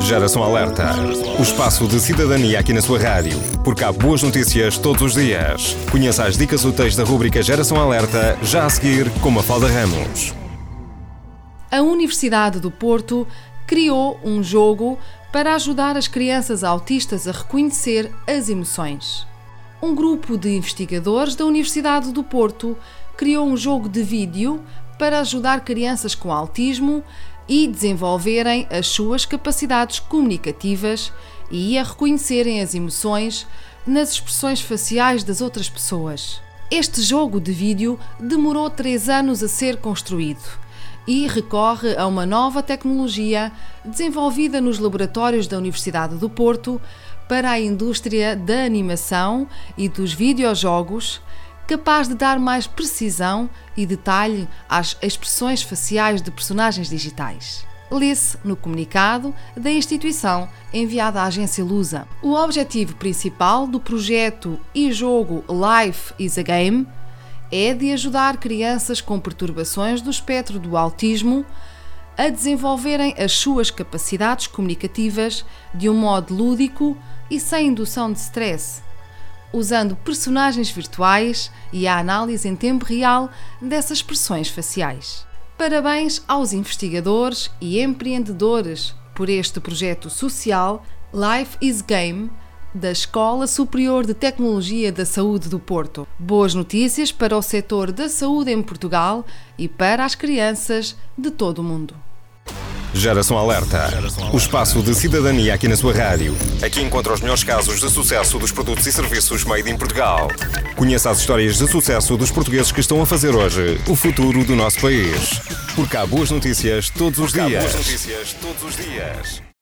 Geração Alerta. O espaço de cidadania aqui na sua rádio. Porque há boas notícias todos os dias. Conheça as dicas úteis da rubrica Geração Alerta, já a seguir com Mafalda Ramos. A Universidade do Porto criou um jogo para ajudar as crianças autistas a reconhecer as emoções. Um grupo de investigadores da Universidade do Porto criou um jogo de vídeo para ajudar crianças com autismo e desenvolverem as suas capacidades comunicativas e a reconhecerem as emoções nas expressões faciais das outras pessoas. Este jogo de vídeo demorou três anos a ser construído e recorre a uma nova tecnologia desenvolvida nos laboratórios da Universidade do Porto para a indústria da animação e dos videojogos capaz de dar mais precisão e detalhe às expressões faciais de personagens digitais. Lê-se no comunicado da instituição enviado à agência Lusa. O objetivo principal do projeto e jogo Life is a Game é de ajudar crianças com perturbações do espectro do autismo a desenvolverem as suas capacidades comunicativas de um modo lúdico e sem indução de stress usando personagens virtuais e a análise em tempo real dessas expressões faciais. Parabéns aos investigadores e empreendedores por este projeto social Life is Game da Escola Superior de Tecnologia da Saúde do Porto. Boas notícias para o setor da saúde em Portugal e para as crianças de todo o mundo. Geração Alerta. O espaço de cidadania aqui na sua rádio. Aqui encontra os melhores casos de sucesso dos produtos e serviços made in Portugal. Conheça as histórias de sucesso dos portugueses que estão a fazer hoje o futuro do nosso país. Porque há boas notícias todos os dias. Há boas notícias todos os dias.